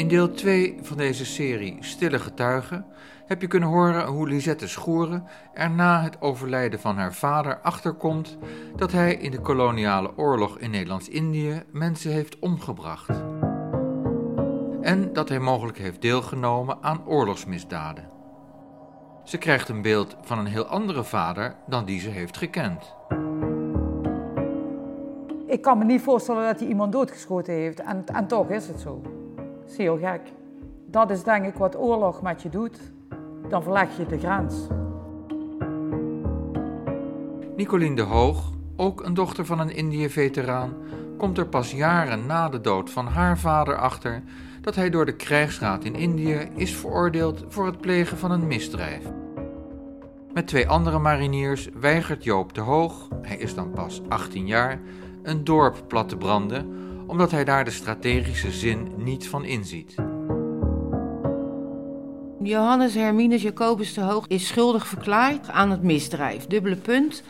In deel 2 van deze serie Stille Getuigen heb je kunnen horen hoe Lisette Schoeren er na het overlijden van haar vader achterkomt dat hij in de koloniale oorlog in Nederlands-Indië mensen heeft omgebracht. En dat hij mogelijk heeft deelgenomen aan oorlogsmisdaden. Ze krijgt een beeld van een heel andere vader dan die ze heeft gekend. Ik kan me niet voorstellen dat hij iemand doodgeschoten heeft. En, en toch is het zo. Dat is heel gek. Dat is denk ik wat oorlog met je doet. Dan verleg je de grens. Nicolien de Hoog, ook een dochter van een Indië-veteraan, komt er pas jaren na de dood van haar vader achter dat hij door de krijgsraad in Indië is veroordeeld voor het plegen van een misdrijf. Met twee andere mariniers weigert Joop de Hoog, hij is dan pas 18 jaar, een dorp plat te branden, omdat hij daar de strategische zin niet van inziet. Johannes Herminus Jacobus de Hoog is schuldig verklaard aan het misdrijf. Dubbele punt.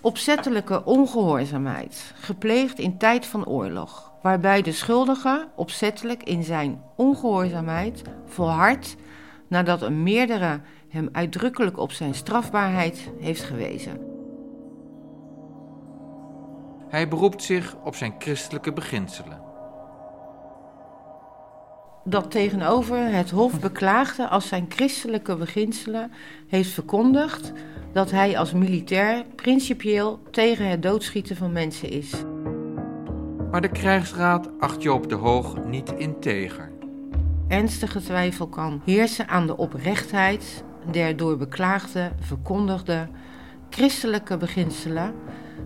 Opzettelijke ongehoorzaamheid, gepleegd in tijd van oorlog, waarbij de schuldige opzettelijk in zijn ongehoorzaamheid volhardt nadat een meerdere hem uitdrukkelijk op zijn strafbaarheid heeft gewezen. Hij beroept zich op zijn christelijke beginselen. Dat tegenover het Hof beklaagde als zijn christelijke beginselen heeft verkondigd dat hij als militair principieel tegen het doodschieten van mensen is. Maar de krijgsraad acht Joop de Hoog niet integer. Ernstige twijfel kan heersen aan de oprechtheid der door beklaagde verkondigde christelijke beginselen,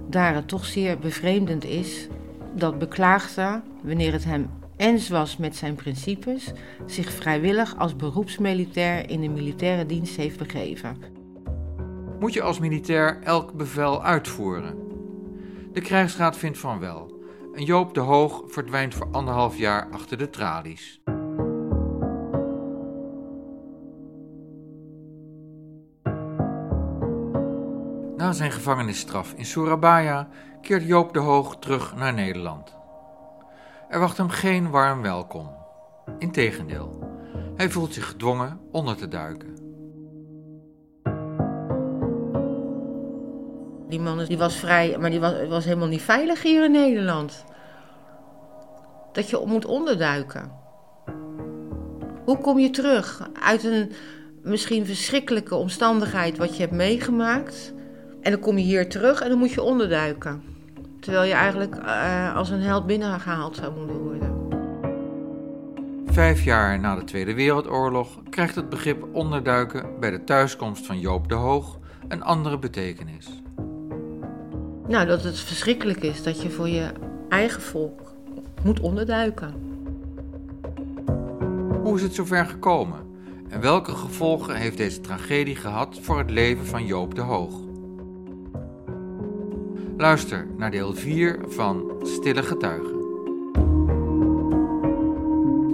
daar het toch zeer bevreemdend is dat beklaagde, wanneer het hem eens was met zijn principes, zich vrijwillig als beroepsmilitair in de militaire dienst heeft begeven. Moet je als militair elk bevel uitvoeren? De krijgsraad vindt van wel. En Joop de Hoog verdwijnt voor anderhalf jaar achter de tralies. Na zijn gevangenisstraf in Surabaya keert Joop de Hoog terug naar Nederland. Er wacht hem geen warm welkom. Integendeel, hij voelt zich gedwongen onder te duiken. Die man die was vrij, maar die was, was helemaal niet veilig hier in Nederland. Dat je moet onderduiken. Hoe kom je terug uit een misschien verschrikkelijke omstandigheid wat je hebt meegemaakt? En dan kom je hier terug en dan moet je onderduiken. Terwijl je eigenlijk uh, als een held binnengehaald zou moeten worden. Vijf jaar na de Tweede Wereldoorlog krijgt het begrip onderduiken bij de thuiskomst van Joop de Hoog een andere betekenis. Nou, dat het verschrikkelijk is dat je voor je eigen volk moet onderduiken. Hoe is het zover gekomen? En welke gevolgen heeft deze tragedie gehad voor het leven van Joop de Hoog? Luister naar deel 4 van Stille Getuigen.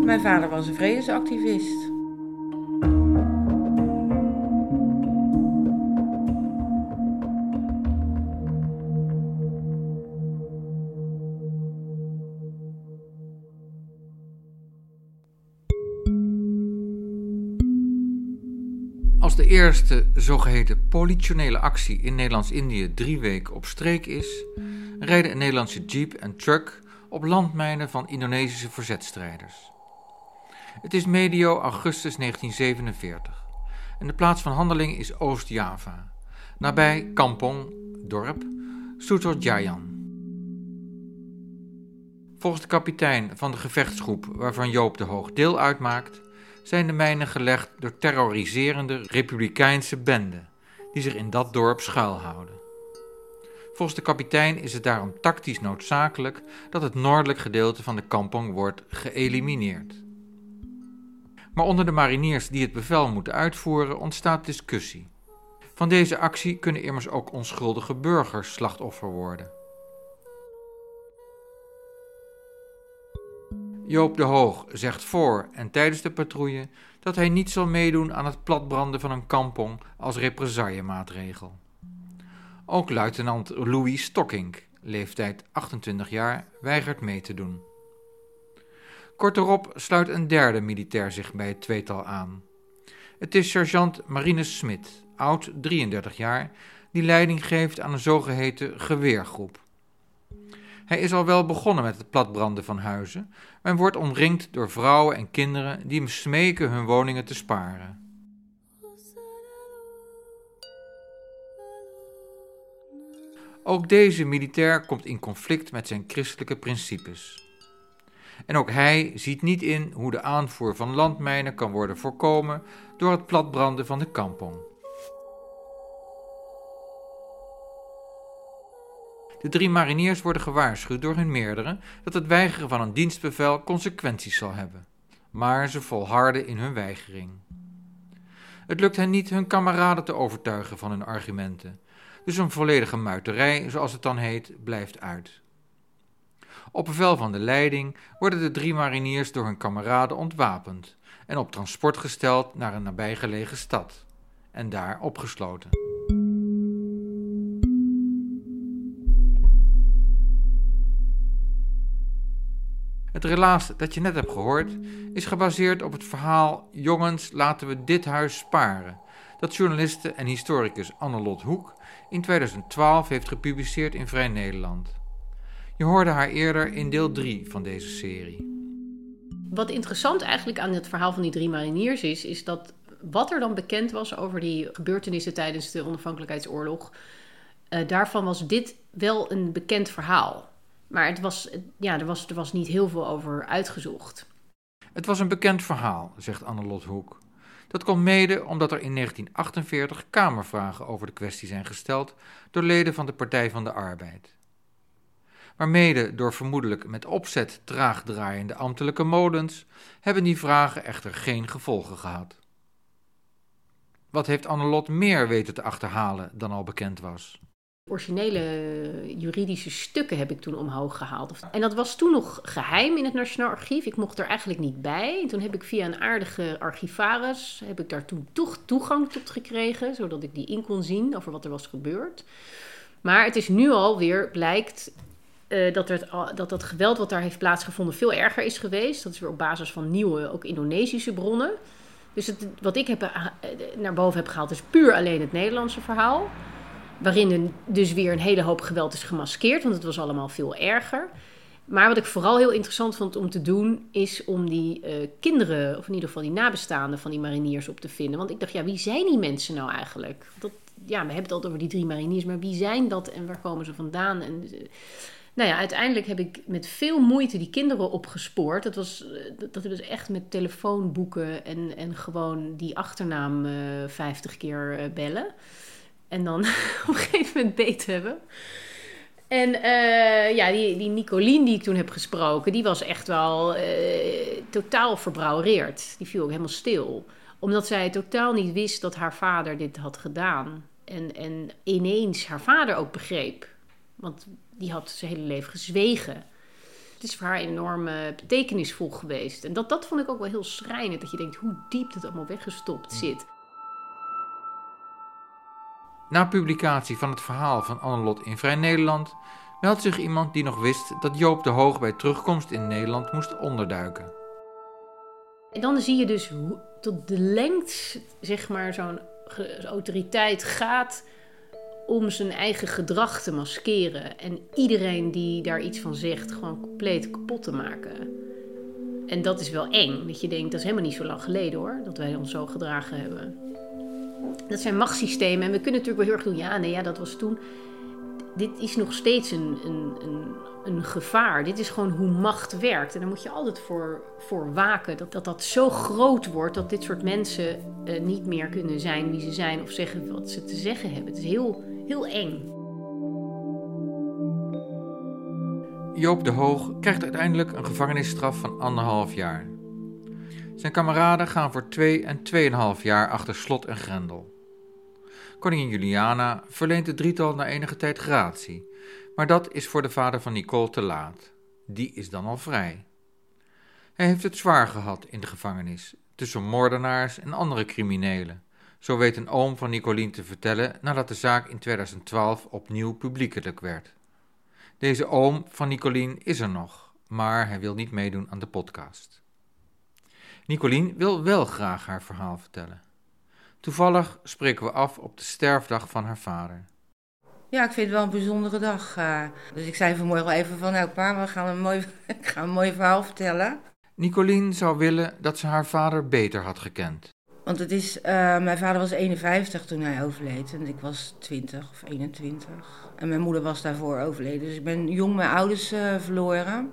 Mijn vader was een vredesactivist. Als de eerste zogeheten politionele actie in Nederlands-Indië drie weken op streek is, rijden een Nederlandse jeep en truck op landmijnen van Indonesische verzetstrijders. Het is medio augustus 1947 en de plaats van handeling is Oost-Java, nabij Kampong, dorp, Sutorjayan. Volgens de kapitein van de gevechtsgroep waarvan Joop de Hoog deel uitmaakt, zijn de mijnen gelegd door terroriserende republikeinse benden die zich in dat dorp schuilhouden. Volgens de kapitein is het daarom tactisch noodzakelijk dat het noordelijk gedeelte van de kampong wordt geëlimineerd. Maar onder de mariniers die het bevel moeten uitvoeren ontstaat discussie. Van deze actie kunnen immers ook onschuldige burgers slachtoffer worden. Joop de Hoog zegt voor en tijdens de patrouille dat hij niet zal meedoen aan het platbranden van een kampong als represaillemaatregel. Ook luitenant Louis Stocking, leeftijd 28 jaar, weigert mee te doen. Kort erop sluit een derde militair zich bij het tweetal aan. Het is sergeant Marinus Smit, oud 33 jaar, die leiding geeft aan een zogeheten geweergroep. Hij is al wel begonnen met het platbranden van huizen, maar wordt omringd door vrouwen en kinderen die hem smeken hun woningen te sparen. Ook deze militair komt in conflict met zijn christelijke principes. En ook hij ziet niet in hoe de aanvoer van landmijnen kan worden voorkomen door het platbranden van de kampong. De drie mariniers worden gewaarschuwd door hun meerdere dat het weigeren van een dienstbevel consequenties zal hebben. Maar ze volharden in hun weigering. Het lukt hen niet hun kameraden te overtuigen van hun argumenten, dus een volledige muiterij, zoals het dan heet, blijft uit. Op bevel van de leiding worden de drie mariniers door hun kameraden ontwapend en op transport gesteld naar een nabijgelegen stad en daar opgesloten. Het relaas dat je net hebt gehoord is gebaseerd op het verhaal Jongens, laten we dit huis sparen, dat journaliste en historicus Annelot Hoek in 2012 heeft gepubliceerd in Vrij Nederland. Je hoorde haar eerder in deel 3 van deze serie. Wat interessant eigenlijk aan het verhaal van die drie mariniers is, is dat wat er dan bekend was over die gebeurtenissen tijdens de onafhankelijkheidsoorlog, uh, daarvan was dit wel een bekend verhaal. Maar het was, ja, er, was, er was niet heel veel over uitgezocht. Het was een bekend verhaal, zegt Annelot Hoek. Dat komt mede omdat er in 1948 Kamervragen over de kwestie zijn gesteld door leden van de Partij van de Arbeid. Maar mede door vermoedelijk met opzet traag draaiende ambtelijke molens hebben die vragen echter geen gevolgen gehad. Wat heeft Annelot meer weten te achterhalen dan al bekend was? Originele juridische stukken heb ik toen omhoog gehaald. En dat was toen nog geheim in het Nationaal Archief. Ik mocht er eigenlijk niet bij. toen heb ik via een aardige archivaris heb ik daar toen toch toegang tot gekregen, zodat ik die in kon zien over wat er was gebeurd. Maar het is nu alweer blijkt uh, dat, het, dat dat geweld wat daar heeft plaatsgevonden veel erger is geweest. Dat is weer op basis van nieuwe, ook Indonesische bronnen. Dus het, wat ik heb, uh, naar boven heb gehaald is puur alleen het Nederlandse verhaal. Waarin dus weer een hele hoop geweld is gemaskeerd, want het was allemaal veel erger. Maar wat ik vooral heel interessant vond om te doen, is om die uh, kinderen, of in ieder geval die nabestaanden van die mariniers op te vinden. Want ik dacht, ja, wie zijn die mensen nou eigenlijk? Dat, ja, we hebben het altijd over die drie mariniers, maar wie zijn dat en waar komen ze vandaan? En, uh, nou ja, uiteindelijk heb ik met veel moeite die kinderen opgespoord. Dat was, dat, dat was echt met telefoonboeken en, en gewoon die achternaam uh, eh, 50 keer bellen. En dan op een gegeven moment beet hebben. En uh, ja, die, die Nicolien die ik toen heb gesproken, die was echt wel uh, totaal verbrouwereerd. Die viel ook helemaal stil. Omdat zij totaal niet wist dat haar vader dit had gedaan. En, en ineens haar vader ook begreep. Want die had zijn hele leven gezwegen. Het is voor haar enorm betekenisvol geweest. En dat, dat vond ik ook wel heel schrijnend. Dat je denkt hoe diep het allemaal weggestopt zit. Na publicatie van het verhaal van Annelot in Vrij Nederland meldt zich iemand die nog wist dat Joop de Hoog bij terugkomst in Nederland moest onderduiken. En dan zie je dus hoe tot de lengte, zeg maar, zo'n autoriteit gaat om zijn eigen gedrag te maskeren. En iedereen die daar iets van zegt, gewoon compleet kapot te maken. En dat is wel eng. Dat je denkt, dat is helemaal niet zo lang geleden hoor, dat wij ons zo gedragen hebben. Dat zijn machtssystemen. En we kunnen natuurlijk wel heel erg doen, ja, nee, ja, dat was toen. Dit is nog steeds een, een, een, een gevaar. Dit is gewoon hoe macht werkt. En daar moet je altijd voor, voor waken. Dat, dat dat zo groot wordt dat dit soort mensen uh, niet meer kunnen zijn wie ze zijn. Of zeggen wat ze te zeggen hebben. Het is heel, heel eng. Joop de Hoog krijgt uiteindelijk een gevangenisstraf van anderhalf jaar. Zijn kameraden gaan voor twee en tweeënhalf jaar achter slot en grendel. Koningin Juliana verleent het drietal na enige tijd gratie, maar dat is voor de vader van Nicole te laat. Die is dan al vrij. Hij heeft het zwaar gehad in de gevangenis, tussen moordenaars en andere criminelen. Zo weet een oom van Nicolien te vertellen nadat de zaak in 2012 opnieuw publiekelijk werd. Deze oom van Nicolien is er nog, maar hij wil niet meedoen aan de podcast. Nicolien wil wel graag haar verhaal vertellen. Toevallig spreken we af op de sterfdag van haar vader. Ja, ik vind het wel een bijzondere dag. Uh, dus ik zei vanmorgen wel even van, nou pa, we gaan een mooi, ik ga een mooi verhaal vertellen. Nicolien zou willen dat ze haar vader beter had gekend. Want het is, uh, mijn vader was 51 toen hij overleed en ik was 20 of 21. En mijn moeder was daarvoor overleden. Dus ik ben jong mijn ouders uh, verloren.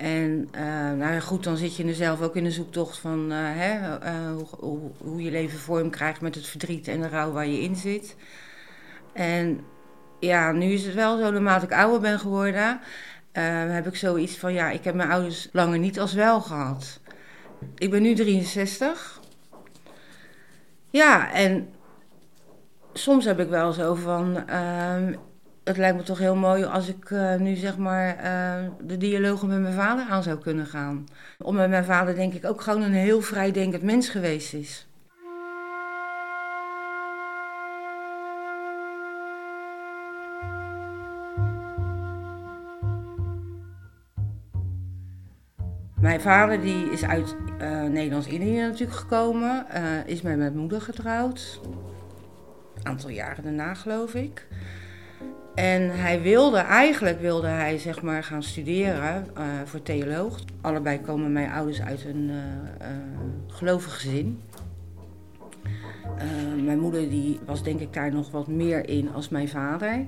En uh, nou goed, dan zit je er zelf ook in de zoektocht van hè, hoe, hoe, hoe, je leven vorm krijgt met het verdriet en de rouw waar je in zit. En ja, nu is het wel zo, naarmate ik ouder ben geworden, heb ik zoiets van ja, ik heb mijn ouders langer niet als wel gehad. Ik ben nu 63. Ja, en soms heb ik wel zo van. Het lijkt me toch heel mooi als ik uh, nu zeg maar uh, de dialogen met mijn vader aan zou kunnen gaan. Omdat mijn vader denk ik ook gewoon een heel vrijdenkend mens geweest is. Mijn vader die is uit uh, Nederlands-Indië natuurlijk gekomen. Is met mijn moeder getrouwd. Een aantal jaren daarna geloof ik. En hij wilde, eigenlijk wilde hij zeg maar gaan studeren uh, voor theoloog. Allebei komen mijn ouders uit een gelovig gezin. mijn moeder die was denk ik daar nog wat meer in als mijn vader.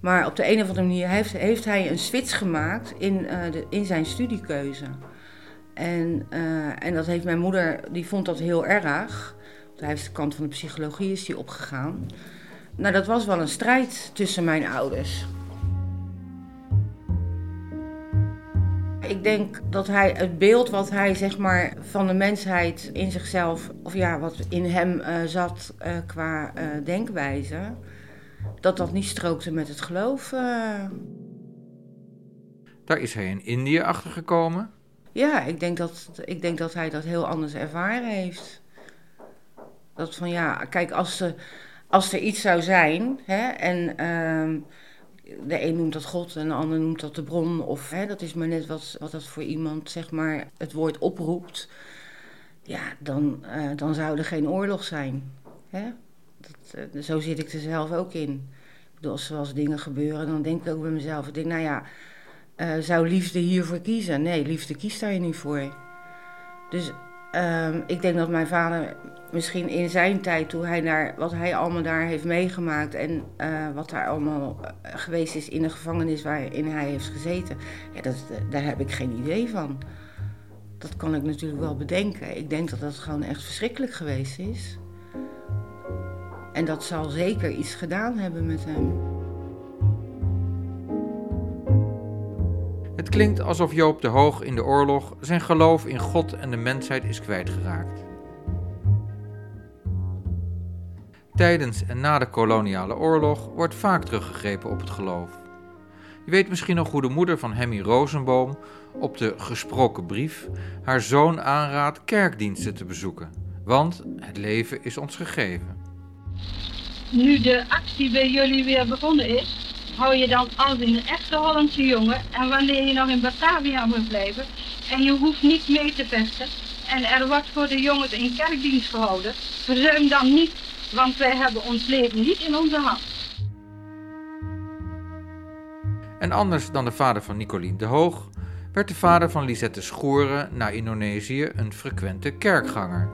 Maar op de een of andere manier heeft, heeft hij een switch gemaakt in, de, in zijn studiekeuze. En, uh, en dat heeft mijn moeder, die vond dat heel erg. Hij heeft de kant van de psychologie is die opgegaan. Nou, dat was wel een strijd tussen mijn ouders. Ik denk dat hij het beeld wat hij zeg maar van de mensheid in zichzelf, of ja, wat in hem uh, zat uh, qua denkwijze, dat dat niet strookte met het geloof. Daar is hij in Indië achter gekomen. Ja, ik denk, dat, ik denk dat hij dat heel anders ervaren heeft. Dat van ja, kijk, als, er, als er iets zou zijn, hè, en uh, de een noemt dat God en de ander noemt dat de bron, of hè, dat is maar net wat, wat dat voor iemand, zeg maar, het woord oproept. Ja, dan, uh, dan zou er geen oorlog zijn. Hè? Dat, uh, zo zit ik er zelf ook in. Ik bedoel, als als dingen gebeuren, dan denk ik ook bij mezelf. Ik denk, nou ja, uh, zou liefde hiervoor kiezen? Nee, liefde kiest daar niet voor. Dus uh, ik denk dat mijn vader misschien in zijn tijd, toen hij daar, wat hij allemaal daar heeft meegemaakt en uh, wat daar allemaal eh, geweest is in de gevangenis waarin hij heeft gezeten, ja, dat, daar heb ik geen idee van. Dat kan ik natuurlijk wel bedenken. Ik denk dat dat gewoon echt verschrikkelijk geweest is. En dat zal zeker iets gedaan hebben met hem. Het klinkt alsof Joop de Hoog in de oorlog zijn geloof in God en de mensheid is kwijtgeraakt. Tijdens en na de koloniale oorlog wordt vaak teruggegrepen op het geloof. Je weet misschien nog hoe de moeder van Hemmy Rosenboom op de gesproken brief haar zoon aanraadt kerkdiensten te bezoeken, want het leven is ons gegeven. Nu de actie bij jullie weer begonnen is, hou je dan als een echte Hollandse jongen. En wanneer je nog in Batavia moet blijven en je hoeft niet mee te vechten en er wordt voor de jongens een kerkdienst gehouden, verzuim dan niet, want wij hebben ons leven niet in onze hand. En anders dan de vader van Nicolien de Hoog, werd de vader van Lisette Schoeren naar Indonesië een frequente kerkganger.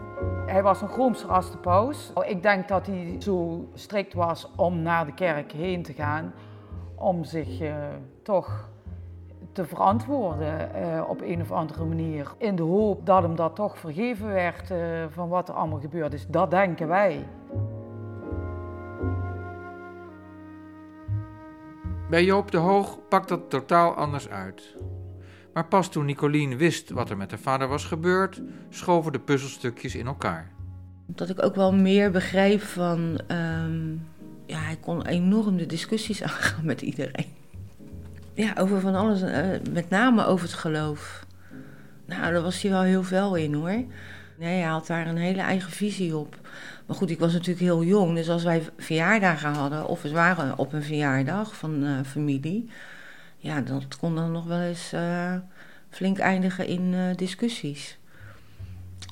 Hij was een groomser als de paus. Ik denk dat hij zo strikt was om naar de kerk heen te gaan om zich uh, toch te verantwoorden uh, op een of andere manier. In de hoop dat hem dat toch vergeven werd uh, van wat er allemaal gebeurd is. Dat denken wij. Bij Joop de Hoog pakt dat totaal anders uit. Maar pas toen Nicolien wist wat er met haar vader was gebeurd, schoven de puzzelstukjes in elkaar. Dat ik ook wel meer begreep van. Um ja, hij kon enorm de discussies aangaan met iedereen. Ja, over van alles, uh, met name over het geloof. Nou, daar was hij wel heel fel in hoor. Nee, hij had daar een hele eigen visie op. Maar goed, ik was natuurlijk heel jong, dus als wij verjaardagen hadden, of we waren op een verjaardag van uh, familie, ja, dat kon dan nog wel eens eh, flink eindigen in eh, discussies.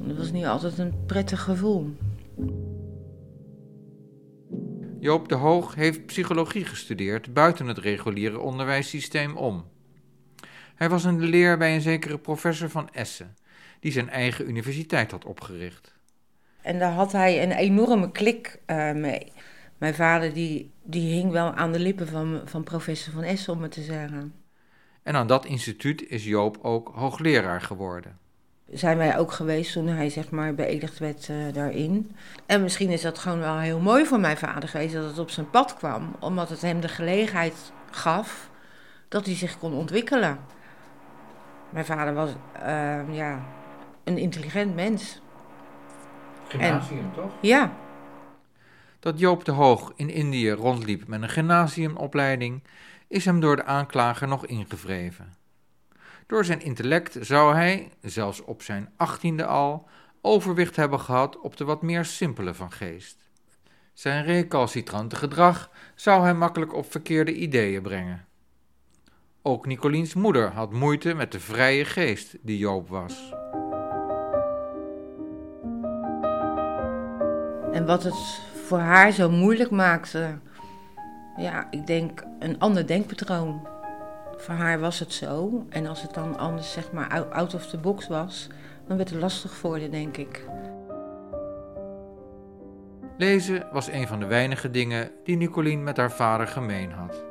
Dat was niet altijd een prettig gevoel. Joop de Hoog heeft psychologie gestudeerd buiten het reguliere onderwijssysteem om. Hij was in de leer bij een zekere professor van Essen, die zijn eigen universiteit had opgericht. En daar had hij een enorme klik uh, mee. Mijn vader die, die hing wel aan de lippen van, van professor van Essen, om het te zeggen. En aan dat instituut is Joop ook hoogleraar geworden. Zijn wij ook geweest toen hij zeg maar beëdigd werd uh, daarin. En misschien is dat gewoon wel heel mooi voor mijn vader geweest dat het op zijn pad kwam. Omdat het hem de gelegenheid gaf dat hij zich kon ontwikkelen. Mijn vader was uh, ja, een intelligent mens. Gymnasium, toch? Ja. Dat Joop de Hoog in Indië rondliep met een gymnasiumopleiding is hem door de aanklager nog ingevreven. Door zijn intellect zou hij, zelfs op zijn achttiende al, overwicht hebben gehad op de wat meer simpele van geest. Zijn recalcitrante gedrag zou hem makkelijk op verkeerde ideeën brengen. Ook Nicoliens moeder had moeite met de vrije geest die Joop was. En wat het voor haar zo moeilijk maakte, ja, ik denk een ander denkpatroon. Voor haar was het zo. En als het dan anders, zeg maar, out of the box was, dan werd het lastig voor haar, denk ik. Lezen was een van de weinige dingen die Nicolien met haar vader gemeen had.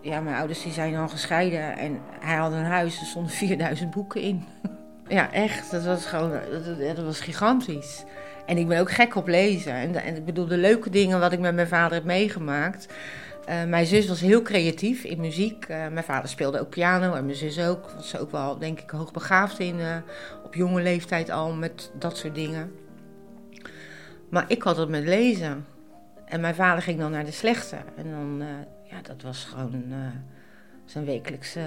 Ja, mijn ouders die zijn al gescheiden en hij had een huis, er stonden 4000 boeken in. ja, echt, dat was gewoon, dat, dat was gigantisch. En ik ben ook gek op lezen. En, en ik bedoel, de leuke dingen wat ik met mijn vader heb meegemaakt. Uh, mijn zus was heel creatief in muziek. Uh, mijn vader speelde ook piano en mijn zus ook. Was ook wel, denk ik, hoogbegaafd in. Uh, op jonge leeftijd al met dat soort dingen. Maar ik had het met lezen. En mijn vader ging dan naar de slechte. En dan, ja, dat was gewoon zijn wekelijkse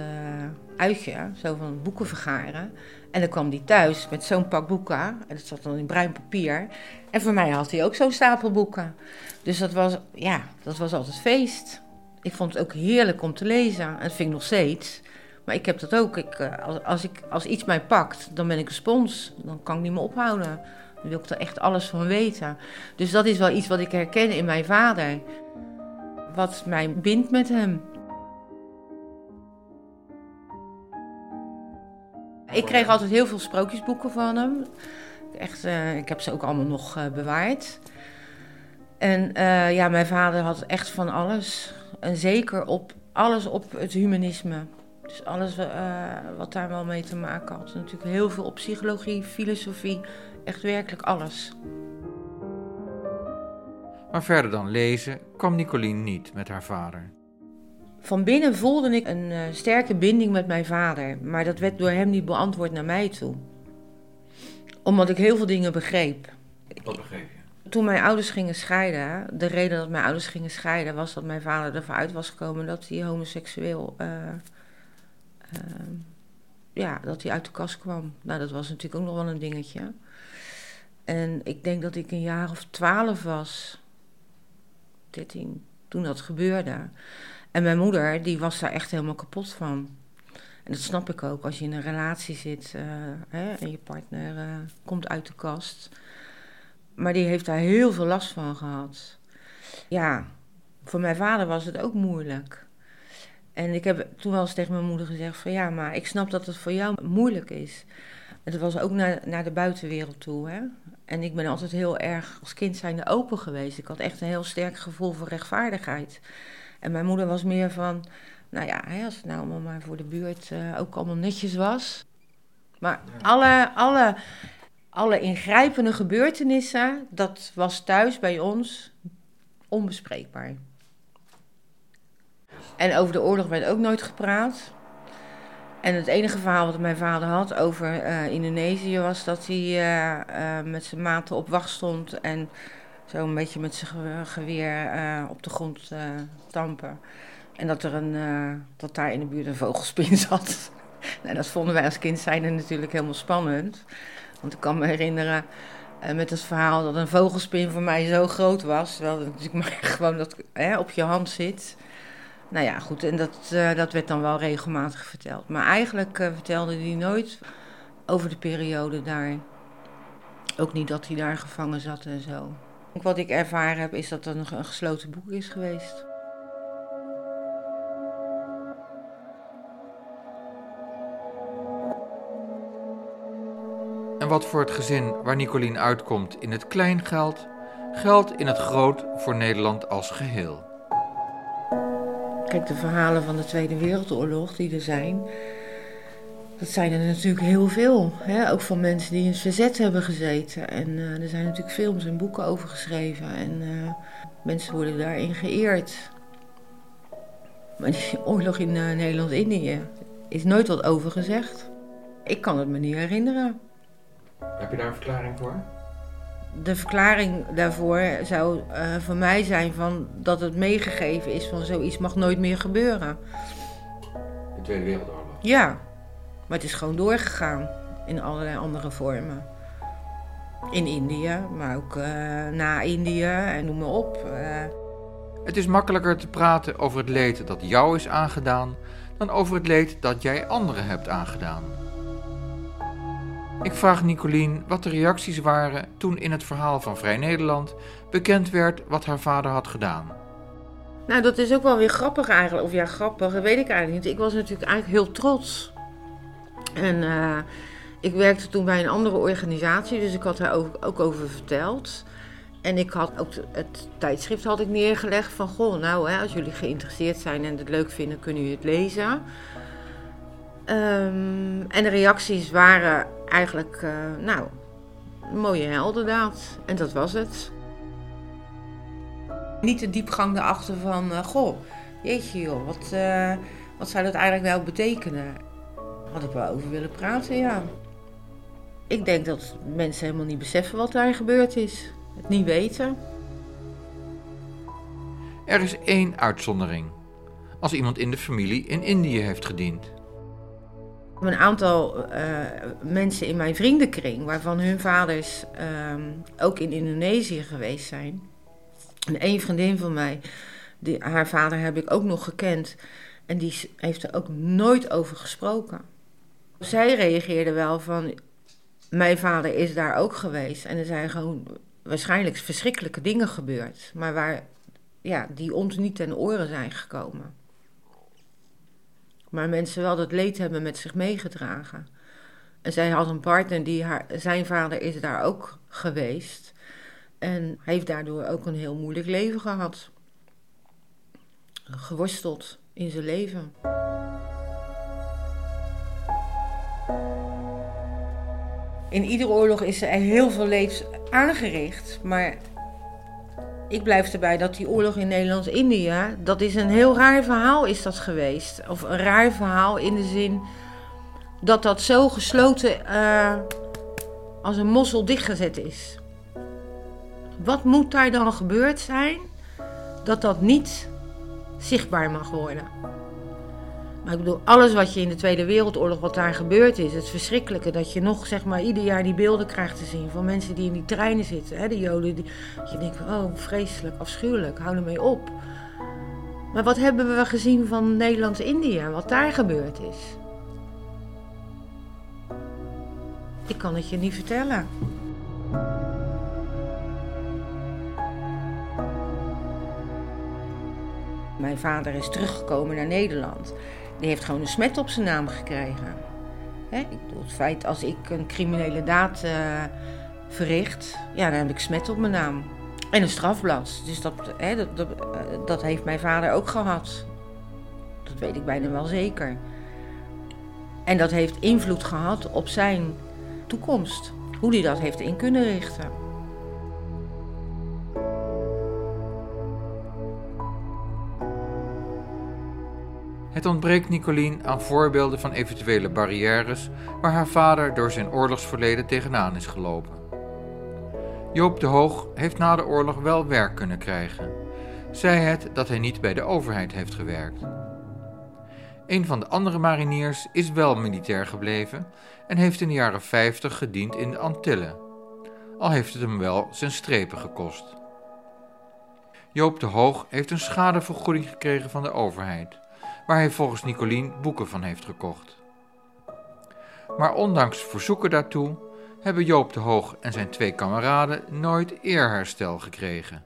uitje. Zo van boeken vergaren. En dan kwam hij thuis met zo'n pak boeken. En dat zat dan in bruin papier. En voor mij had hij ook zo'n stapel boeken. Dus dat was, ja, dat was altijd feest. Ik vond het ook heerlijk om te lezen. En dat vind ik nog steeds. Maar ik heb dat ook. Ik, als, als, ik, als iets mij pakt, dan ben ik een spons. Dan kan ik niet meer ophouden. Dan wil ik er echt alles van weten. Dus dat is wel iets wat ik herken in mijn vader. Wat mij bindt met hem. Ik kreeg altijd heel veel sprookjesboeken van hem. Echt, uh, ik heb ze ook allemaal nog uh, bewaard. En uh, ja, mijn vader had echt van alles. En zeker op alles op het humanisme. Dus alles wat daar wel mee te maken had. Natuurlijk heel veel op psychologie, filosofie. Echt werkelijk alles. Maar verder dan lezen kwam Nicolien niet met haar vader. Van binnen voelde ik een uh, sterke binding met mijn vader, maar dat werd door hem niet beantwoord naar mij toe. Omdat ik heel veel dingen begreep. Wat begreep je? Toen mijn ouders gingen scheiden, de reden dat mijn ouders gingen scheiden was dat mijn vader ervan uit was gekomen dat hij homoseksueel, uh, uh, ja, dat hij uit de kast kwam. Nou, dat was natuurlijk ook nog wel een dingetje. En ik denk dat ik een jaar of twaalf was, dertien, toen dat gebeurde. En mijn moeder, die was daar echt helemaal kapot van. En dat snap ik ook, als je in een relatie zit uh, hè, en je partner uh, komt uit de kast. Maar die heeft daar heel veel last van gehad. Ja, voor mijn vader was het ook moeilijk. En ik heb toen wel eens tegen mijn moeder gezegd van ja, maar ik snap dat het voor jou moeilijk is. Het was ook naar, naar de buitenwereld toe. Hè? En ik ben altijd heel erg als kind zijnde open geweest. Ik had echt een heel sterk gevoel voor rechtvaardigheid. En mijn moeder was meer van, nou ja, als het nou allemaal maar voor de buurt uh, ook allemaal netjes was. Maar alle, alle, alle ingrijpende gebeurtenissen, dat was thuis bij ons onbespreekbaar. En over de oorlog werd ook nooit gepraat. En het enige verhaal wat mijn vader had over uh, Indonesië was dat hij uh, uh, met zijn maten op wacht stond en zo een beetje met zijn geweer op de grond stampen. En dat, er een, dat daar in de buurt een vogelspin zat. nou, dat vonden wij als kind zijn natuurlijk helemaal spannend. Want ik kan me herinneren met het verhaal dat een vogelspin voor mij zo groot was. Terwijl het natuurlijk maar gewoon dat, hè, op je hand zit. Nou ja, goed, en dat, dat werd dan wel regelmatig verteld. Maar eigenlijk vertelde hij nooit over de periode daar. Ook niet dat hij daar gevangen zat en zo. Wat ik ervaren heb, is dat het een, een gesloten boek is geweest. En wat voor het gezin waar Nicolien uitkomt in het klein geldt, geldt in het groot voor Nederland als geheel. Kijk, de verhalen van de Tweede Wereldoorlog die er zijn, dat zijn er natuurlijk heel veel. Hè? Ook van mensen die in het verzet hebben gezeten. En uh, er zijn natuurlijk films en boeken over geschreven. En uh, mensen worden daarin geëerd. Maar die oorlog in uh, Nederland-Indië is nooit wat over gezegd. Ik kan het me niet herinneren. Heb je daar een verklaring voor? De verklaring daarvoor zou voor mij zijn van dat het meegegeven is van zoiets mag nooit meer gebeuren. De Tweede Wereldoorlog? Ja, maar het is gewoon doorgegaan in allerlei andere vormen. In India, maar ook uh, na India en noem maar op. Uh... Het is makkelijker te praten over het leed dat jou is aangedaan dan over het leed dat jij anderen hebt aangedaan. Ik vraag Nicolien wat de reacties waren toen in het verhaal van Vrij Nederland bekend werd wat haar vader had gedaan. Nou, dat is ook wel weer grappig eigenlijk. Of ja, grappig, dat weet ik eigenlijk niet. Ik was natuurlijk eigenlijk heel trots. En uh, ik werkte toen bij een andere organisatie, dus ik had daar ook, over verteld. En ik had ook het tijdschrift had ik neergelegd van, goh, nou, hè, als jullie geïnteresseerd zijn en het leuk vinden, kunnen jullie het lezen. Um, en de reacties waren eigenlijk, uh, nou, mooie heldendaad. En dat was het. Niet de diepgang erachter van, uh, goh, jeetje joh, wat, wat zou dat eigenlijk nou betekenen? Had ik wel over willen praten, ja. Ik denk dat mensen helemaal niet beseffen wat daar gebeurd is. Het niet weten. Er is één uitzondering. Als iemand in de familie in Indië heeft gediend. Een aantal uh, mensen in mijn vriendenkring, waarvan hun vaders uh, ook in Indonesië geweest zijn. En één vriendin van mij, die, haar vader heb ik ook nog gekend. En die heeft er ook nooit over gesproken. Zij reageerde wel van, mijn vader is daar ook geweest. En er zijn gewoon waarschijnlijk verschrikkelijke dingen gebeurd. Maar waar, ja, die ons niet ten oren zijn gekomen. Maar mensen wel dat leed hebben met zich meegedragen. En zij had een partner die haar, zijn vader is daar ook geweest. En heeft daardoor ook een heel moeilijk leven gehad. Geworsteld in zijn leven. In iedere oorlog is er heel veel leed aangericht. Maar ik blijf erbij dat die oorlog in Nederlands-India, dat is een heel raar verhaal is dat geweest. Of een raar verhaal in de zin dat dat zo gesloten uh, als een mossel dichtgezet is. Wat moet daar dan gebeurd zijn dat dat niet zichtbaar mag worden? Maar ik bedoel, alles wat je in de Tweede Wereldoorlog, wat daar gebeurd is, het verschrikkelijke dat je nog zeg maar ieder jaar die beelden krijgt te zien van mensen die in die treinen zitten, hè, de Joden. Die, je denkt oh vreselijk, afschuwelijk, hou ermee op. Maar wat hebben we gezien van Nederlands-Indië, wat daar gebeurd is? Ik kan het je niet vertellen. Mijn vader is teruggekomen naar Nederland. Die heeft gewoon een smet op zijn naam gekregen. Hè? Het feit als ik een criminele daad uh, verricht, ja, dan heb ik smet op mijn naam. En een strafblad. Dus dat, hè, dat, dat, uh, dat heeft mijn vader ook gehad. Dat weet ik bijna wel zeker. En dat heeft invloed gehad op zijn toekomst. Hoe hij dat heeft in kunnen richten. Het ontbreekt Nicolien aan voorbeelden van eventuele barrières waar haar vader door zijn oorlogsverleden tegenaan is gelopen. Joop de Hoog heeft na de oorlog wel werk kunnen krijgen, zij het dat hij niet bij de overheid heeft gewerkt. Een van de andere mariniers is wel militair gebleven en heeft in de jaren 50 gediend in de Antillen, al heeft het hem wel zijn strepen gekost. Joop de Hoog heeft een schadevergoeding gekregen van de overheid, waar hij volgens Nicolien boeken van heeft gekocht. Maar ondanks verzoeken daartoe hebben Joop de Hoog en zijn twee kameraden nooit eerherstel gekregen.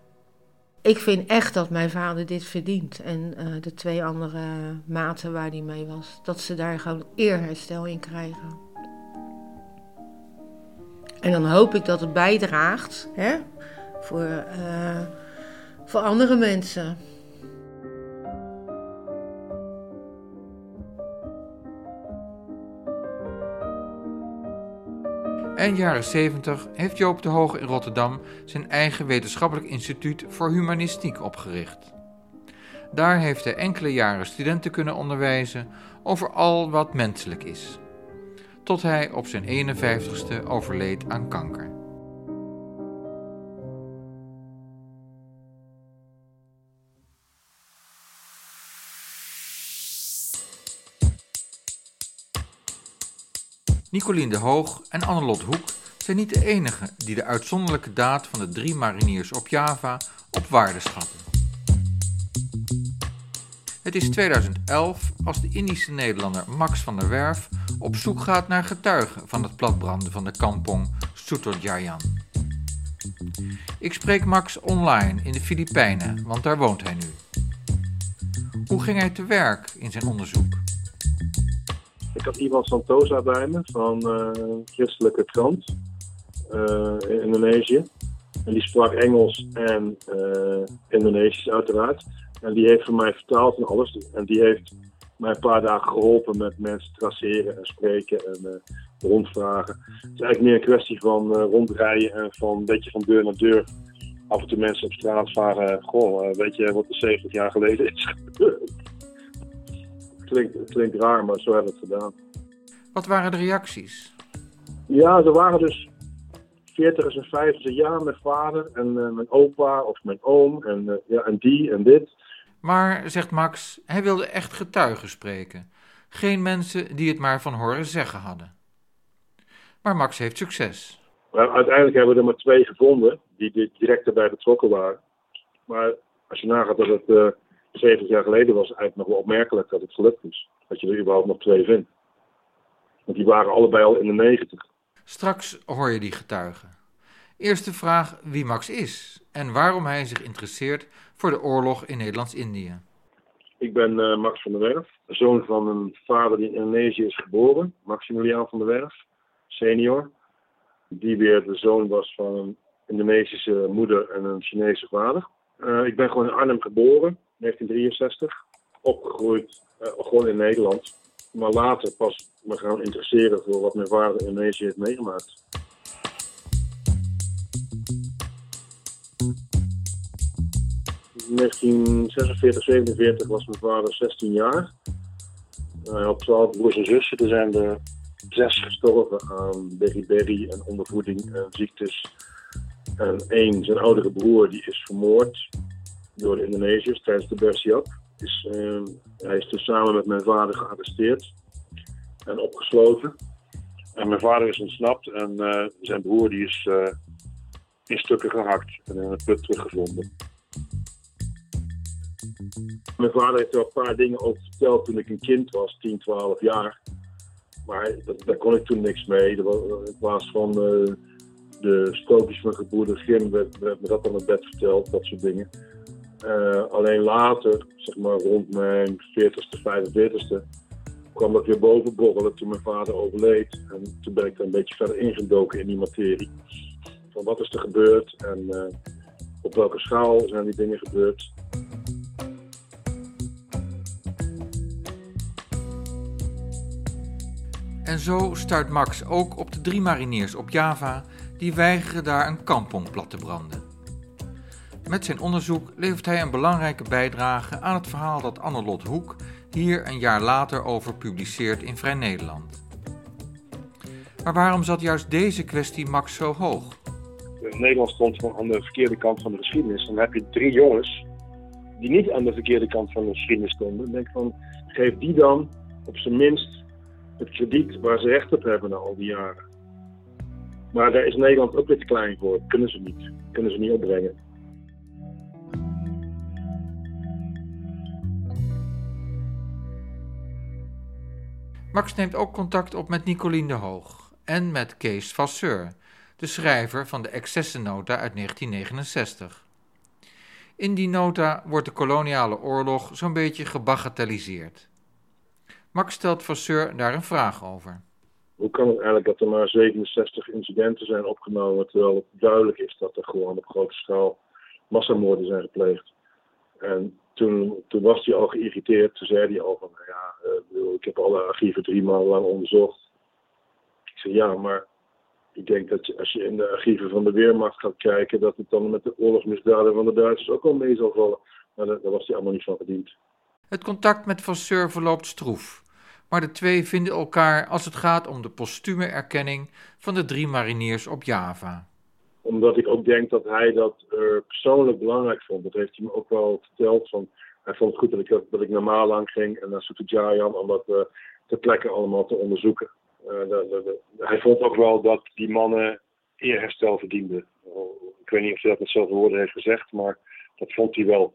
Ik vind echt dat mijn vader dit verdient. En eh, de twee andere maten waar hij mee was. Dat ze daar gewoon eerherstel in krijgen. En dan hoop ik dat het bijdraagt hè, voor, eh, voor andere mensen. Eind jaren 70 heeft Joop de Hoog in Rotterdam zijn eigen wetenschappelijk instituut voor humanistiek opgericht. Daar heeft hij enkele jaren studenten kunnen onderwijzen over al wat menselijk is. Tot hij op zijn 51ste overleed aan kanker. Nicolien de Hoog en Annelot Hoek zijn niet de enigen die de uitzonderlijke daad van de drie mariniers op Java op waarde schatten. Het is 2011 als de Indische Nederlander Max van der Werf op zoek gaat naar getuigen van het platbranden van de kampong Sutojayan. Ik spreek Max online in de Filipijnen, want daar woont hij nu. Hoe ging hij te werk in zijn onderzoek? Ik had Ivan Santosa bij me van uh, Christelijke Krant uh, in Indonesië. En die sprak Engels en uh, Indonesisch uiteraard. En die heeft voor mij vertaald en alles. En die heeft mij een paar dagen geholpen met mensen traceren en spreken en rondvragen. Het is eigenlijk meer een kwestie van rondrijden en van een beetje van deur naar deur. Af en toe mensen op straat vragen, goh, weet je wat er 70 jaar geleden is? Klinkt, klinkt raar, maar zo hebben we het gedaan. Wat waren de reacties? Ja, er waren dus 40 en 50 jaar mijn vader en uh, mijn opa of mijn oom en, uh, ja, en die en dit. Maar, zegt Max, hij wilde echt getuigen spreken. Geen mensen die het maar van horen zeggen hadden. Maar Max heeft succes. Maar uiteindelijk hebben we er maar twee gevonden die direct erbij betrokken waren. Maar als je nagaat dat het 70 jaar geleden was het eigenlijk nog wel opmerkelijk dat het gelukt is. Dat je er überhaupt nog twee vindt. Want die waren allebei al in de 90. Straks hoor je die getuigen. Eerste vraag wie Max is en waarom hij zich interesseert voor de oorlog in Nederlands-Indië. Ik ben uh, Max van der Werf, zoon van een vader die in Indonesië is geboren, Maximiliaan van der Werf, senior. Die weer de zoon was van een Indonesische moeder en een Chinese vader. Uh, ik ben gewoon in Arnhem geboren 1963. Opgegroeid uh, gewoon in Nederland. Maar later pas me gaan interesseren voor wat mijn vader in Indonesië heeft meegemaakt. In 1946, 47 was mijn vader 16 jaar. Hij had 12 broers en zussen. Er zijn er zes gestorven aan beriberi en ondervoeding en ziektes. En één, zijn oudere broer, die is vermoord door de Indonesiërs tijdens de Bersiap. Is, uh, hij is dus samen met mijn vader gearresteerd en opgesloten. En mijn vader is ontsnapt en uh, zijn broer die is uh, in stukken gehakt en in een put teruggevonden. Mijn vader heeft er een paar dingen over verteld toen ik een kind was, 10, 12 jaar. Maar daar kon ik toen niks mee. In plaats van uh, de sprookjes van gebroeder Grim werd, werd me dat aan het bed verteld, dat soort dingen. Uh, alleen later, zeg maar rond mijn 40ste, 45ste, kwam dat weer boven borrelen toen mijn vader overleed. En toen ben ik er een beetje verder ingedoken in die materie. Van wat is er gebeurd en uh, op welke schaal zijn die dingen gebeurd. En zo start Max ook op de drie mariniers op Java die weigeren daar een kampong plat te branden. Met zijn onderzoek levert hij een belangrijke bijdrage aan het verhaal dat Annelot Hoek hier een jaar later over publiceert in Vrij Nederland. Maar waarom zat juist deze kwestie Max zo hoog? Nederland stond aan de verkeerde kant van de geschiedenis. Dan heb je drie jongens die niet aan de verkeerde kant van de geschiedenis stonden. Dan denk van, geef die dan op zijn minst het krediet waar ze recht op hebben na al die jaren. Maar daar is Nederland ook weer te klein voor. Kunnen ze niet. Kunnen ze niet opbrengen. Max neemt ook contact op met Nicolien de Hoog en met Kees Vasseur, de schrijver van de Excessennota uit 1969. In die nota wordt de koloniale oorlog zo'n beetje gebagatelliseerd. Max stelt Vasseur daar een vraag over. Hoe kan het eigenlijk dat er maar 67 incidenten zijn opgenomen, terwijl het duidelijk is dat er gewoon op grote schaal massamoorden zijn gepleegd? En toen, toen was hij al geïrriteerd. Toen zei hij al van, nou ja, uh, ik heb alle archieven drie maanden lang onderzocht. Ik zei, ja, maar ik denk dat je, als je in de archieven van de Weermacht gaat kijken, dat het dan met de oorlogsmisdaden van de Duitsers ook al mee zal vallen. Maar daar, daar was hij allemaal niet van gediend. Het contact met Vasseur verloopt stroef. Maar de twee vinden elkaar als het gaat om de postume erkenning van de drie mariniers op Java omdat ik ook denk dat hij dat uh, persoonlijk belangrijk vond. Dat heeft hij me ook wel verteld. Van, hij vond het goed dat ik, dat ik naar Malang ging en naar Soeterjayan om dat uh, ter plekke allemaal te onderzoeken. De, de, de, hij vond ook wel dat die mannen eerherstel verdienden. Ik weet niet of hij dat met zoveel woorden heeft gezegd, maar dat vond hij wel.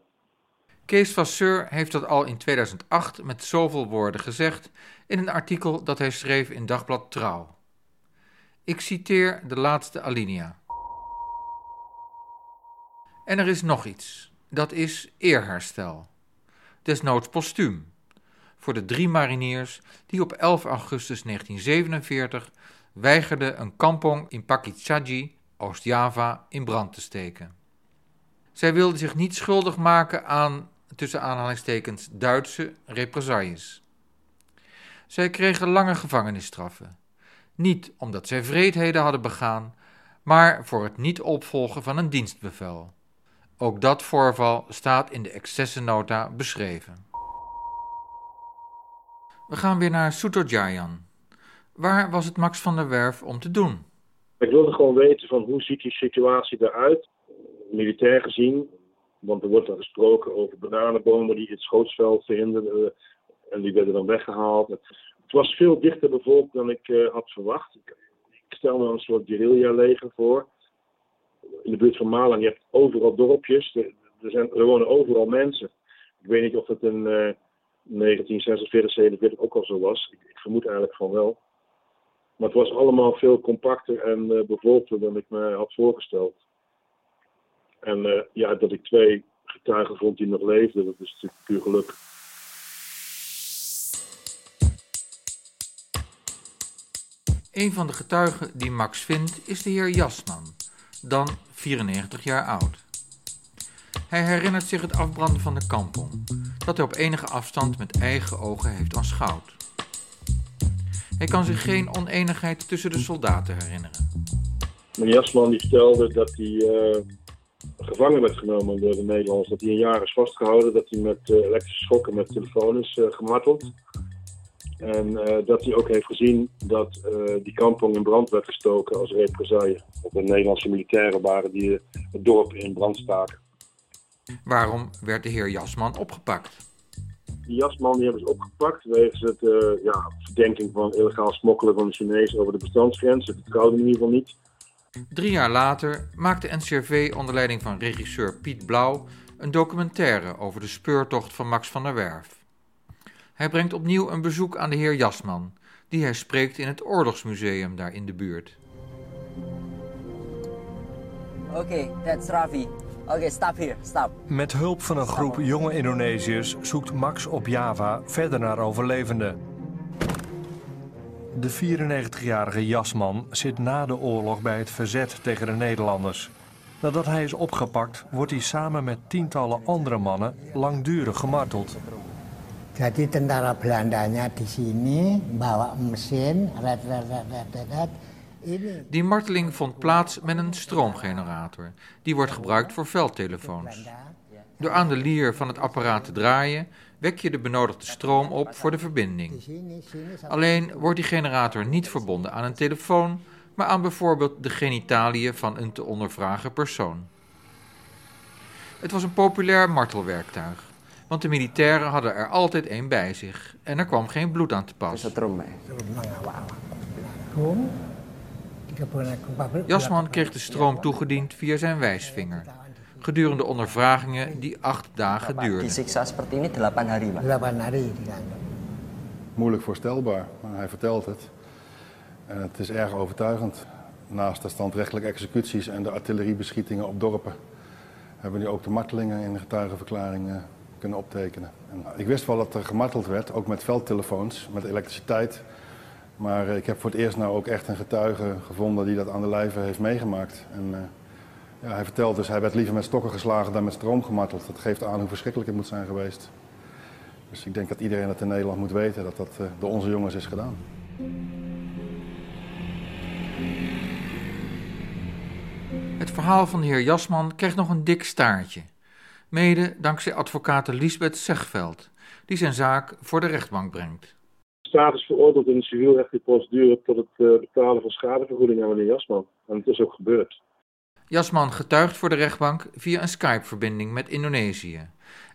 Kees Vasseur heeft dat al in 2008 met zoveel woorden gezegd in een artikel dat hij schreef in Dagblad Trouw. Ik citeer de laatste alinea. En er is nog iets. Dat is eerherstel. Desnoods postuum. Voor de drie mariniers die op 11 augustus 1947 weigerden een kampong in Pakichaji, Oost-Java, in brand te steken. Zij wilden zich niet schuldig maken aan, tussen aanhalingstekens, Duitse represailles. Zij kregen lange gevangenisstraffen. Niet omdat zij vreedheden hadden begaan, maar voor het niet opvolgen van een dienstbevel. Ook dat voorval staat in de excessennota beschreven. We gaan weer naar Soeterjayan. Waar was het Max van der Werf om te doen? Ik wilde gewoon weten van hoe ziet die situatie eruit, militair gezien. Want er wordt dan gesproken over bananenbomen die het schootsveld verhinderden en die werden dan weggehaald. Het was veel dichter bevolkt dan ik uh, had verwacht. Ik, stel me een soort guerrilla-leger voor in de buurt van Malang, je hebt overal dorpjes. Er, zijn, er wonen overal mensen. Ik weet niet of het in uh, 1946, 47 ook al zo was. Ik, vermoed eigenlijk van wel. Maar het was allemaal veel compacter en uh, bevolkter dan ik me had voorgesteld. En uh, ja, dat ik twee getuigen vond die nog leefden, dat is natuurlijk puur geluk. Een van de getuigen die Max vindt is de heer Jasman dan 94 jaar oud. Hij herinnert zich het afbranden van de kampong, dat hij op enige afstand met eigen ogen heeft aanschouwd. Hij kan zich geen oneenigheid tussen de soldaten herinneren. Meneer Jasman die vertelde dat hij uh, gevangen werd genomen door de Nederlanders. Dat hij een jaar is vastgehouden, dat hij met uh, elektrische schokken met telefoon is uh, gemarteld. En uh, dat hij ook heeft gezien dat uh, die kampong in brand werd gestoken als represaille. Dat de Nederlandse militairen waren die het dorp in brand staken. Waarom werd de heer Jasman opgepakt? Die Jasman die hebben ze opgepakt wegens het uh, ja, verdenking van illegaal smokkelen van de Chinezen over de bestandsgrens. Dat vertrouwde in ieder geval niet. Drie jaar later maakte NCRV onder leiding van regisseur Piet Blauw een documentaire over de speurtocht van Max van der Werf. Hij brengt opnieuw een bezoek aan de heer Jasman, die hij spreekt in het Oorlogsmuseum daar in de buurt. Oké, okay, that's Ravi. Oké, okay, stop here, stop. Met hulp van een groep jonge Indonesiërs zoekt Max op Java verder naar overlevenden. De 94-jarige Jasman zit na de oorlog bij het verzet tegen de Nederlanders. Nadat hij is opgepakt, wordt hij samen met tientallen andere mannen langdurig gemarteld. Jadi tentara Belandanya di sini bawa mesin, red, red, red, red, red. Die marteling vond plaats met een stroomgenerator. Die wordt gebruikt voor veldtelefoons. Door aan de lier van het apparaat te draaien, wek je de benodigde stroom op voor de verbinding. Alleen wordt die generator niet verbonden aan een telefoon, maar aan bijvoorbeeld de genitaliën van een te ondervragen persoon. Het was een populair martelwerktuig want de militairen hadden er altijd één bij zich en er kwam geen bloed aan te pas. Jasman kreeg de stroom toegediend via zijn wijsvinger, gedurende ondervragingen die acht dagen duurden. moeilijk voorstelbaar. Maar hij vertelt het. En het is erg overtuigend. Naast de standrechtelijke executies en de artilleriebeschietingen op dorpen hebben die ook de martelingen in de getuigenverklaring uh, En ik wist wel dat er gemarteld werd, ook met veldtelefoons, met elektriciteit. Maar uh, ik heb voor het eerst nou ook echt een getuige gevonden die dat aan de lijve heeft meegemaakt. En, uh, ja, hij vertelt dus, hij werd liever met stokken geslagen dan met stroom gemarteld. Dat geeft aan hoe verschrikkelijk het moet zijn geweest. Dus ik denk dat iedereen dat in Nederland moet weten, dat dat door onze jongens is gedaan. Het verhaal van de heer Jasman kreeg nog een dik staartje. Mede dankzij advocaat Lisbeth Zegveld, die zijn zaak voor de rechtbank brengt. De staat is veroordeeld in de civielrechtelijke procedure tot het uh, betalen van schadevergoeding aan meneer Jasman. En het is ook gebeurd. Jasman getuigt voor de rechtbank via een Skype-verbinding met Indonesië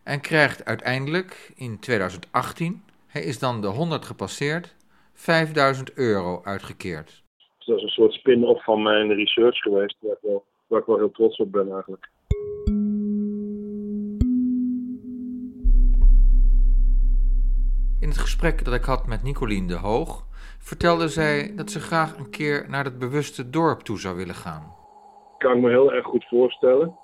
en krijgt uiteindelijk in 2018, hij is dan de 100 gepasseerd, 5000 euro uitgekeerd. Dus dat is een soort spin-off van mijn research geweest, waar ik, wel, waar ik wel heel trots op ben eigenlijk. In het gesprek dat ik had met Nicolien de Hoog, vertelde zij dat ze graag een keer naar het bewuste dorp toe zou willen gaan. Kan ik me heel erg goed voorstellen.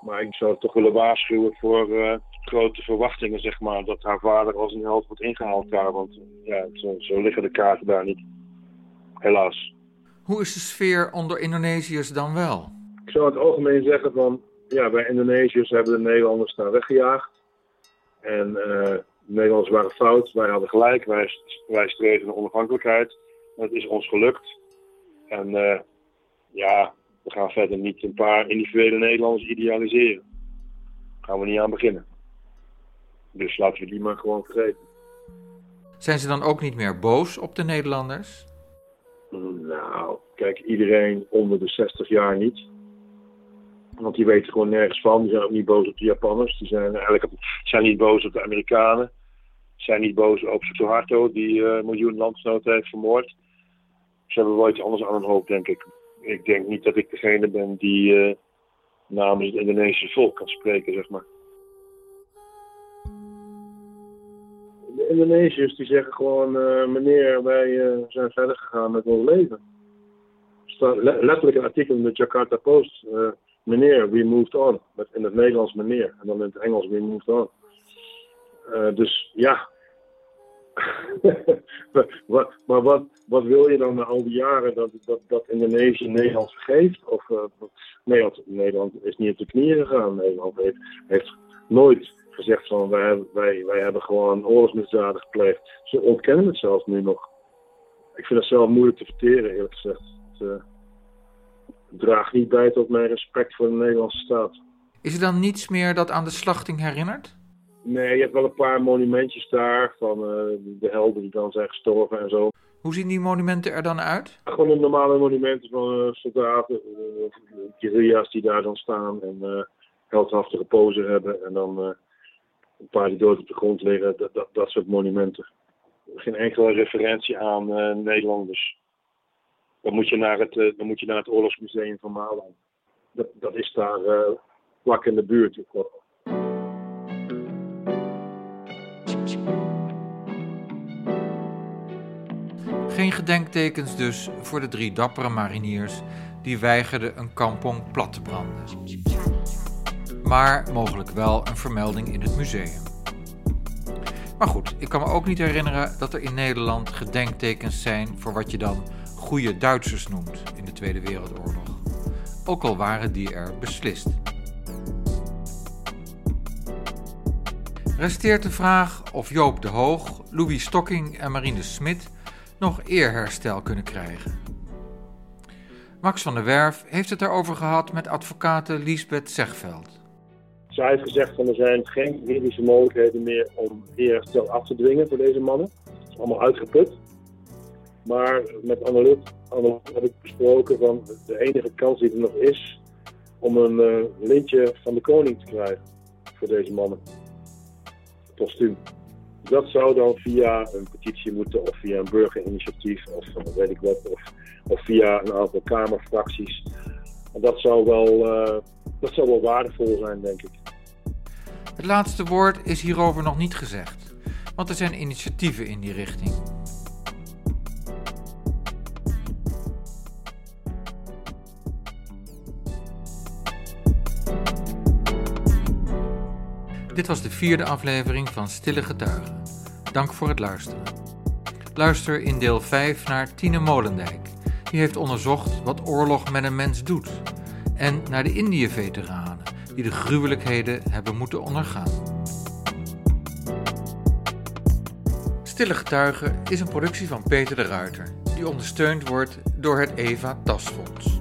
Maar ik zou toch willen waarschuwen voor uh, grote verwachtingen, zeg maar. Dat haar vader als een held wordt ingehaald daar. Want ja, zo, zo liggen de kaarten daar niet. Helaas. Hoe is de sfeer onder Indonesiërs dan wel? Ik zou het algemeen zeggen van... Ja, wij Indonesiërs hebben de Nederlanders daar weggejaagd. En uh, Nederlanders waren fout. Wij hadden gelijk. Wij, wij streven naar onafhankelijkheid. Het is ons gelukt. En uh, ja, we gaan verder niet een paar individuele Nederlanders idealiseren. Daar gaan we niet aan beginnen. Dus laten we die maar gewoon vergeten. Zijn ze dan ook niet meer boos op de Nederlanders? Nou, kijk, iedereen onder de 60 jaar niet. Want die weten gewoon nergens van. Die zijn ook niet boos op de Japanners. Die zijn eigenlijk zijn niet boos op de Amerikanen. Zijn niet boos op Suharto, die uh, miljoen landgenoten heeft vermoord. Ze hebben wel iets anders aan hun hoofd, denk ik. Ik denk niet dat ik degene ben die uh, namens het Indonesische volk kan spreken, zeg maar. De Indonesiërs die zeggen gewoon, uh, meneer, wij zijn verder gegaan met ons leven. Er staat le letterlijk een artikel in de Jakarta Post, meneer, we moved on. Met in het Nederlands meneer, en dan in het Engels we moved on. dus ja, maar, maar wat, wat wil je dan na al die jaren dat, dat, dat Indonesië Nederland vergeeft? Of uh, Nederland, Nederland is niet op de knieën gegaan. Nederland heeft, heeft nooit gezegd van wij, wij, wij hebben gewoon oorlogsmisdaden gepleegd. Ze ontkennen het zelfs nu nog. Ik vind het zelf moeilijk te verteren, eerlijk gezegd. Het uh, draagt niet bij tot mijn respect voor de Nederlandse staat. Is er dan niets meer dat aan de slachting herinnert? Nee, je hebt wel een paar monumentjes daar van uh, de helden die dan zijn gestorven en zo. Hoe zien die monumenten er dan uit? Gewoon de normale monumenten van uh, soldaten, uh, guerrilla's die daar dan staan en heldhaftige pose hebben. En dan een paar die dood op de grond liggen, dat, dat, dat soort monumenten. Geen enkele referentie aan Nederlanders. Dan moet je naar het, dan moet je naar het Oorlogsmuseum van Malen. Dat, dat is daar vlak in de buurt. Geen gedenktekens dus voor de drie dappere mariniers die weigerden een kampong plat te branden. Maar mogelijk wel een vermelding in het museum. Maar goed, ik kan me ook niet herinneren dat er in Nederland gedenktekens zijn voor wat je dan goede Duitsers noemt in de Tweede Wereldoorlog. Ook al waren die er beslist. Resteert de vraag of Joop de Hoog, Louis Stocking en Marine Smit nog eerherstel kunnen krijgen. Max van der Werf heeft het erover gehad met advocate Liesbeth Zegveld. Zij heeft gezegd van er zijn geen juridische mogelijkheden meer om eerherstel af te dwingen voor deze mannen. Het is allemaal uitgeput. Maar met Annelut, heb ik besproken van de enige kans die er nog is om een uh, lintje van de koning te krijgen voor deze mannen. Postuum. Dat zou dan via een petitie moeten, of via een burgerinitiatief, of weet ik wat, of, via een aantal kamerfracties. En dat zou wel, uh, dat zou wel waardevol zijn, denk ik. Het laatste woord is hierover nog niet gezegd. want er zijn initiatieven in die richting. Dit was de vierde aflevering van Stille Getuigen. Dank voor het luisteren. Luister in deel 5 naar Tine Molendijk. Die heeft onderzocht wat oorlog met een mens doet. En naar de Indië-veteranen die de gruwelijkheden hebben moeten ondergaan. Stille Getuigen is een productie van Peter de Ruiter, die ondersteund wordt door het Eva Tasfonds.